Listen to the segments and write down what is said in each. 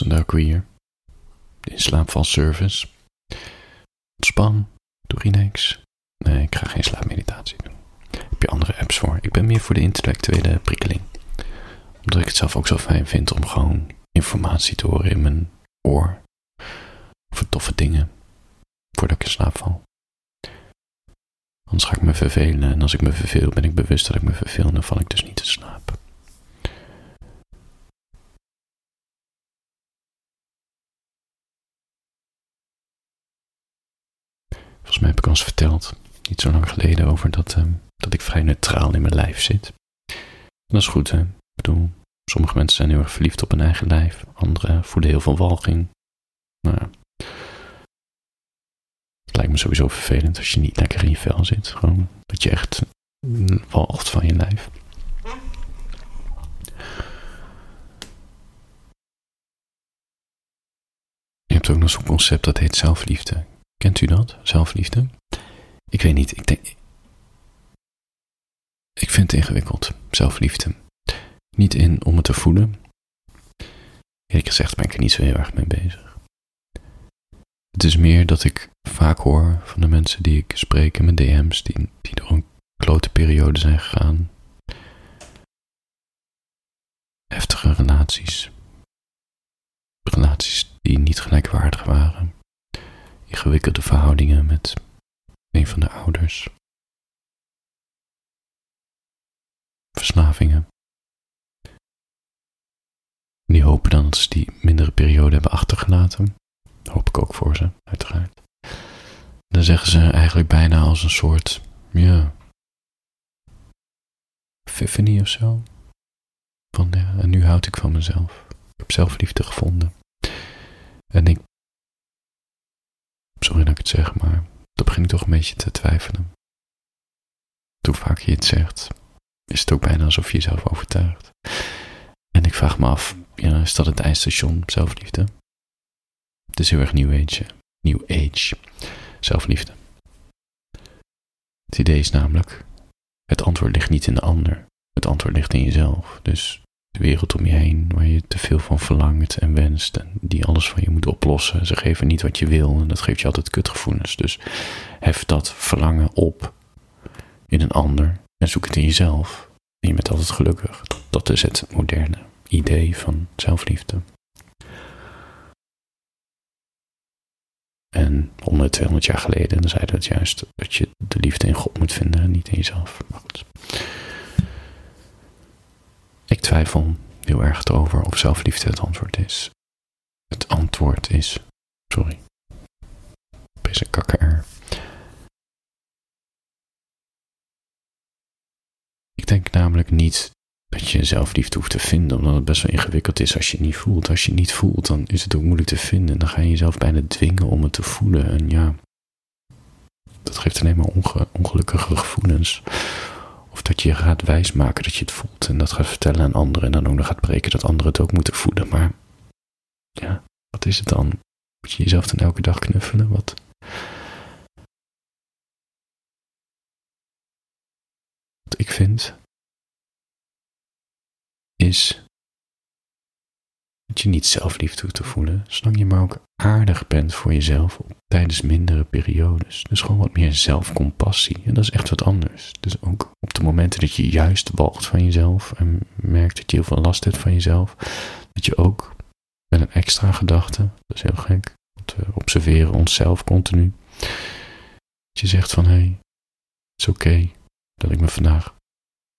Een hier. In slaapvalservice. Ontspan, doe niks. Nee, ik ga geen slaapmeditatie doen. Heb je andere apps voor? Ik ben meer voor de intellectuele prikkeling. Omdat ik het zelf ook zo fijn vind om gewoon informatie te horen in mijn oor. Over toffe dingen. Voordat ik in slaap val. Anders ga ik me vervelen. En als ik me verveel, ben ik bewust dat ik me verveel. En dan val ik dus niet te slapen. Eens verteld, niet zo lang geleden, over dat, uh, dat ik vrij neutraal in mijn lijf zit. Dat is goed, hè? Ik bedoel, sommige mensen zijn heel erg verliefd op hun eigen lijf. Anderen voelen heel veel walging. Nou ja. Het lijkt me sowieso vervelend als je niet lekker in je vel zit. Gewoon dat je echt walgt van je lijf. Je hebt ook nog zo'n concept dat heet zelfliefde. Kent u dat? Zelfliefde? Ik weet niet. Ik denk. Ik vind het ingewikkeld. Zelfliefde. Niet in om het te voelen. Eerlijk gezegd ben ik er niet zo heel erg mee bezig. Het is meer dat ik vaak hoor van de mensen die ik spreek in mijn DM's, die, die door een klote periode zijn gegaan. Heftige relaties. Relaties die niet gelijkwaardig waren ingewikkelde verhoudingen met een van de ouders. Verslavingen. Die hopen dan dat ze die mindere periode hebben achtergelaten. Hoop ik ook voor ze, uiteraard. Dan zeggen ze eigenlijk bijna als een soort, ja, epiphany of zo. Van ja, en nu houd ik van mezelf. Ik heb zelfliefde gevonden. En ik Sorry dat ik het zeg, maar dan begin ik toch een beetje te twijfelen. Hoe vaak je het zegt, is het ook bijna alsof je jezelf overtuigt. En ik vraag me af, ja, is dat het eindstation zelfliefde? Het is heel erg new age. New age. Zelfliefde. Het idee is namelijk, het antwoord ligt niet in de ander. Het antwoord ligt in jezelf. Dus de wereld om je heen waar je te veel van verlangt en wenst en die alles van je moet oplossen. Ze geven niet wat je wil en dat geeft je altijd kutgevoelens. Dus hef dat verlangen op in een ander en zoek het in jezelf. En je bent altijd gelukkig. Dat is het moderne idee van zelfliefde. En 100, 200 jaar geleden zeiden het juist dat je de liefde in God moet vinden en niet in jezelf. Ik twijfel heel erg erover of zelfliefde het antwoord is. Het antwoord is. Sorry. Deze kakker. Ik denk namelijk niet dat je zelfliefde hoeft te vinden, omdat het best wel ingewikkeld is als je het niet voelt. Als je het niet voelt, dan is het ook moeilijk te vinden. Dan ga je jezelf bijna dwingen om het te voelen. En ja, dat geeft alleen maar ongelukkige gevoelens. Dat je je gaat wijsmaken dat je het voelt en dat gaat vertellen aan anderen en dan ook nog gaat breken dat anderen het ook moeten voelen. Maar ja, wat is het dan? Moet je jezelf dan elke dag knuffelen? Wat? Wat ik vind is dat je niet zelfliefde hoeft te voelen, zolang je maar ook aardig bent voor jezelf tijdens mindere periodes. Dus gewoon wat meer zelfcompassie. En dat is echt wat anders. Dus ook op de momenten dat je juist walgt van jezelf en merkt dat je heel veel last hebt van jezelf, dat je ook met een extra gedachte, dat is heel gek, want we observeren onszelf continu, dat je zegt van hé, hey, het is oké dat ik me vandaag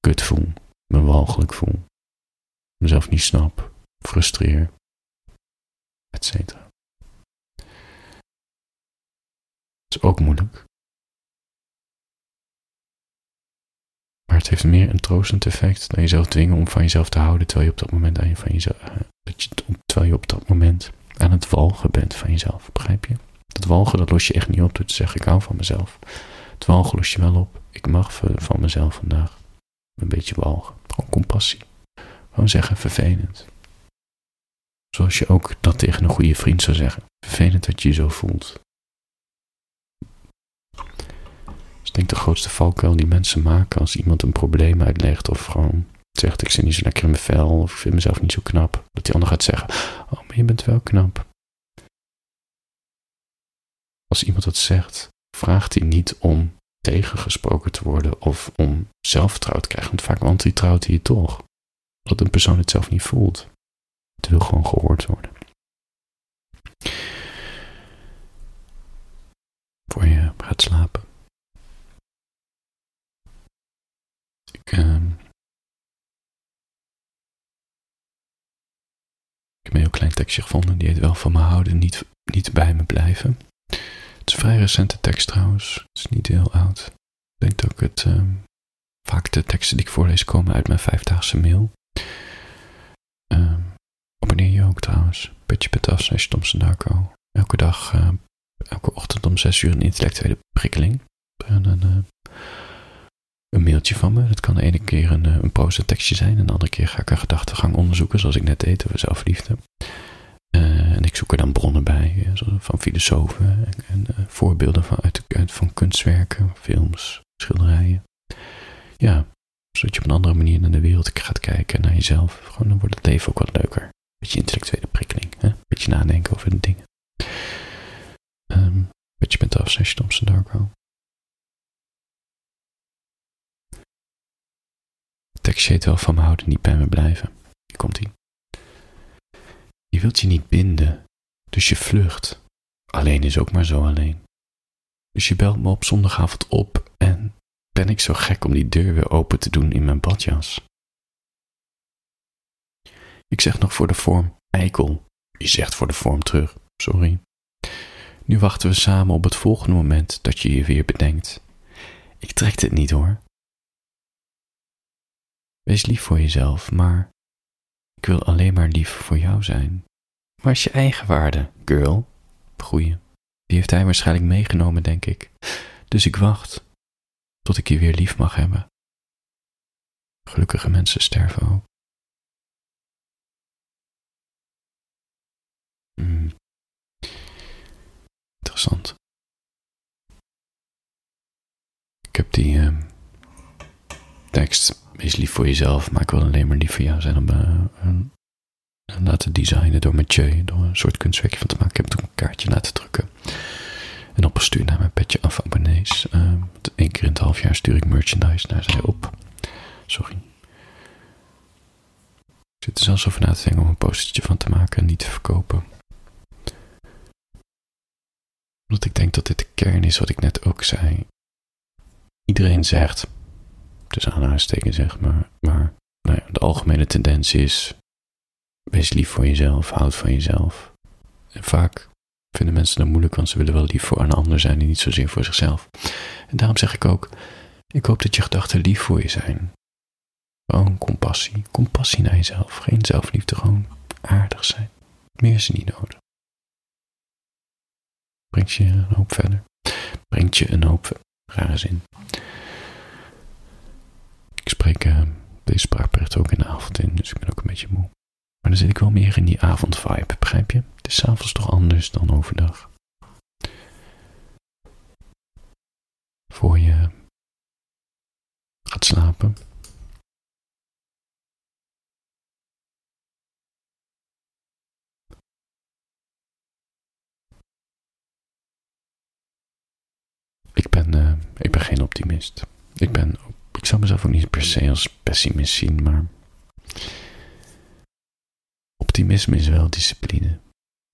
kut voel, me walgelijk voel, mezelf niet snap, frustreer, etc. Het is ook moeilijk. Maar het heeft meer een troostend effect dan jezelf dwingen om van jezelf te houden terwijl je op dat moment aan je van jezelf, eh, dat je, terwijl je op dat moment aan het walgen bent van jezelf, begrijp je? Dat walgen dat los je echt niet op door te zeggen ik hou van mezelf. Het walgen los je wel op. Ik mag van mezelf vandaag een beetje walgen. Gewoon compassie. Gewoon zeggen vervelend. Zoals je ook dat tegen een goede vriend zou zeggen. Vervelend dat je je zo voelt. Is denk ik de grootste valkuil die mensen maken als iemand een probleem uitlegt of gewoon zegt ik zit niet zo lekker in mijn vel of ik vind mezelf niet zo knap. Dat die ander gaat zeggen, oh maar je bent wel knap. Als iemand dat zegt, vraagt hij niet om tegengesproken te worden of om zelfvertrouwen te krijgen. Want vaak wantrouwt hij je toch. Dat een persoon het zelf niet voelt. Het wil gewoon gehoord worden. Voor je gaat slapen. Ik, uh, ik heb een heel klein tekstje gevonden. Die heet wel van me houden, niet, niet bij me blijven. Het is een vrij recente tekst trouwens. Het is niet heel oud. Ik denk dat het. Uh, vaak de teksten die ik voorlees komen uit mijn vijfdaagse mail. Uh, abonneer je ook trouwens. Petje.af slash Darko. Elke dag, uh, elke ochtend om zes uur een intellectuele prikkeling. En een, uh, een mailtje van me. Dat kan de ene keer een, een proza tekstje zijn. En de andere keer ga ik een gedachtegang onderzoeken. Zoals ik net deed over zelfliefde. En ik zoek er dan bronnen bij. van filosofen. En, en voorbeelden van, uit, uit, van kunstwerken. Films, schilderijen. Ja, zodat je op een andere manier naar de wereld gaat kijken, naar jezelf. Gewoon, dan wordt het leven ook wat leuker. Beetje intellectuele prikkeling? Beetje nadenken over de dingen. Um, de afsessie Thompson Darko. Heet wel van me houden, niet bij me blijven. Komt-ie. Je wilt je niet binden, dus je vlucht. Alleen is ook maar zo alleen. Dus je belt me op zondagavond op en ben ik zo gek om die deur weer open te doen in mijn badjas. Ik zeg nog voor de vorm, eikel. Je zegt voor de vorm terug, sorry. Nu wachten we samen op het volgende moment dat je je weer bedenkt. Ik trek het niet hoor. Wees lief voor jezelf, maar ik wil alleen maar lief voor jou zijn. Waar is je eigen waarde, girl? Goeie. Die heeft hij waarschijnlijk meegenomen, denk ik. Dus ik wacht tot ik je weer lief mag hebben. Gelukkige mensen sterven ook. Hmm. Interessant. Ik heb die uh, tekst, wees lief voor jezelf, maar ik wil alleen maar lief voor jou zijn om uh, laten designen door Mathieu, door een soort kunstwerkje van te maken. Ik heb toen een kaartje laten drukken en opgestuurd naar mijn petje af abonnees. Uh, Eén keer in het half jaar stuur ik merchandise naar zij op. Sorry. Ik zit er zelfs over na te denken om een postertje van te maken en niet te verkopen. Omdat ik denk dat dit de kern is wat ik net ook zei. Iedereen zegt, tussen aanhalingstekens zeg maar, maar nou ja, de algemene tendens is, wees lief voor jezelf, houd van jezelf. En vaak vinden mensen dat moeilijk, want ze willen wel lief voor een ander zijn en niet zozeer voor zichzelf. En daarom zeg ik ook, ik hoop dat je gedachten lief voor je zijn. Gewoon compassie, compassie naar jezelf, geen zelfliefde, gewoon aardig zijn. Meer is niet nodig. Brengt je een hoop verder. Brengt je een hoop. Rare zin. Ik spreek uh, deze spraakbericht ook in de avond in, dus ik ben ook een beetje moe. Maar dan zit ik wel meer in die avondvibe, begrijp je? Het is s'avonds toch anders dan overdag. Voor je gaat slapen. Ik ben, uh, ik ben geen optimist. Ik ben, ik zou mezelf ook niet per se als pessimist zien, maar optimisme is wel discipline.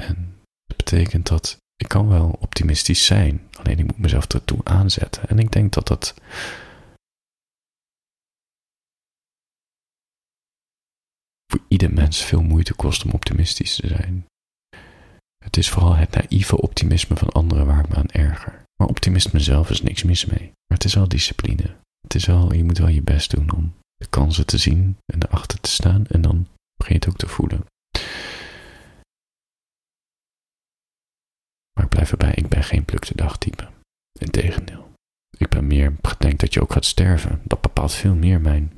En dat betekent dat ik kan wel optimistisch zijn, alleen ik moet mezelf ertoe aanzetten. En ik denk dat dat voor ieder mens veel moeite kost om optimistisch te zijn. Het is vooral het naïeve optimisme van anderen waar ik me aan erger. Maar optimisme zelf is niks mis mee. Maar het is wel discipline. Het is wel, je moet wel je best doen om de kansen te zien en erachter te staan en dan begin je het ook te voelen. Maar ik blijf erbij, ik ben geen pluk de dag type. Integendeel. Ik ben meer gedenkt dat je ook gaat sterven. Dat bepaalt veel meer mijn,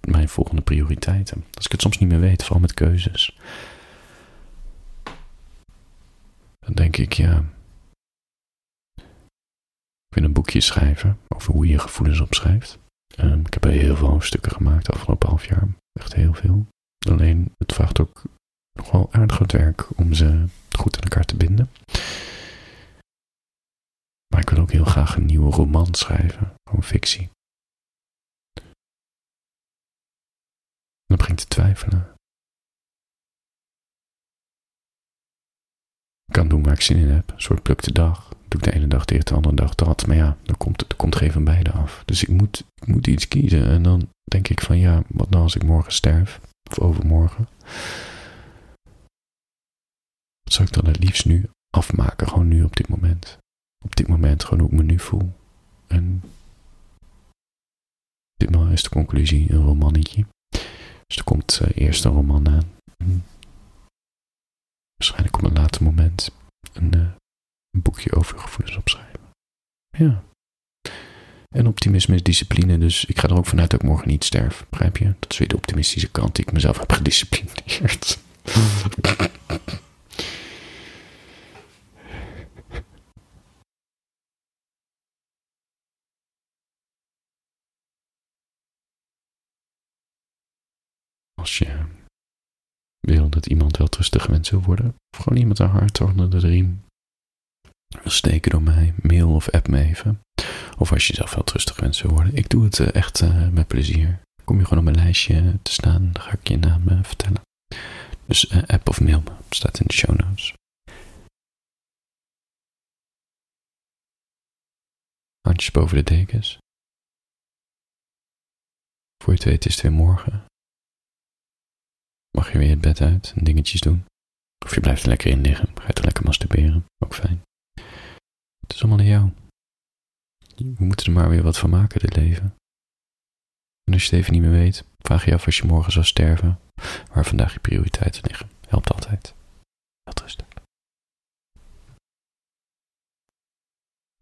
mijn volgende prioriteiten. Als ik het soms niet meer weet, vooral met keuzes. Dan denk ik, ja. Boekje schrijven over hoe je gevoelens opschrijft. Um, ik heb er heel veel hoofdstukken gemaakt afgelopen half jaar. Echt heel veel. Alleen, het vraagt ook nog wel aardig wat werk om ze goed aan elkaar te binden. Maar ik wil ook heel graag een nieuwe roman schrijven, gewoon fictie. dan begin ik te twijfelen. Ik kan doen waar ik zin in heb, een soort pluk de dag. Doe ik de ene dag dit, de andere dag dat. Maar ja, er komt, er komt geen van beide af. Dus ik moet, ik moet iets kiezen. En dan denk ik van ja, wat nou als ik morgen sterf? Of overmorgen? Wat zou ik dan het liefst nu afmaken? Gewoon nu op dit moment. Op dit moment gewoon hoe ik me nu voel. En ditmaal is de conclusie een romannetje. Dus er komt uh, eerst een roman aan. waarschijnlijk op een later moment een, uh, een boekje over gevoelens opschrijven. Ja. En optimisme is discipline, dus ik ga er ook vanuit dat ik morgen niet sterf. Begrijp je? Dat is weer de optimistische kant die ik mezelf heb gedisciplineerd. Als je wil dat iemand wel rustig gewend wil worden, of gewoon iemand een hart onder de riem steken door mij, mail of app me even. Of als je zelf wel rustig gewend wil worden. Ik doe het uh, echt uh, met plezier. Kom je gewoon op mijn lijstje te staan, dan ga ik je naam uh, vertellen. Dus app of mail me, staat in de show notes. Handjes boven de dekens. Voor je het weet is het weer morgen. Mag je weer het bed uit en dingetjes doen. Of je blijft er lekker in liggen, ga je er lekker masturberen, ook fijn. Het is allemaal aan jou. We moeten er maar weer wat van maken, dit leven. En als je het even niet meer weet, vraag je af als je morgen zou sterven, waar vandaag je prioriteiten liggen. Helpt altijd. Welterusten.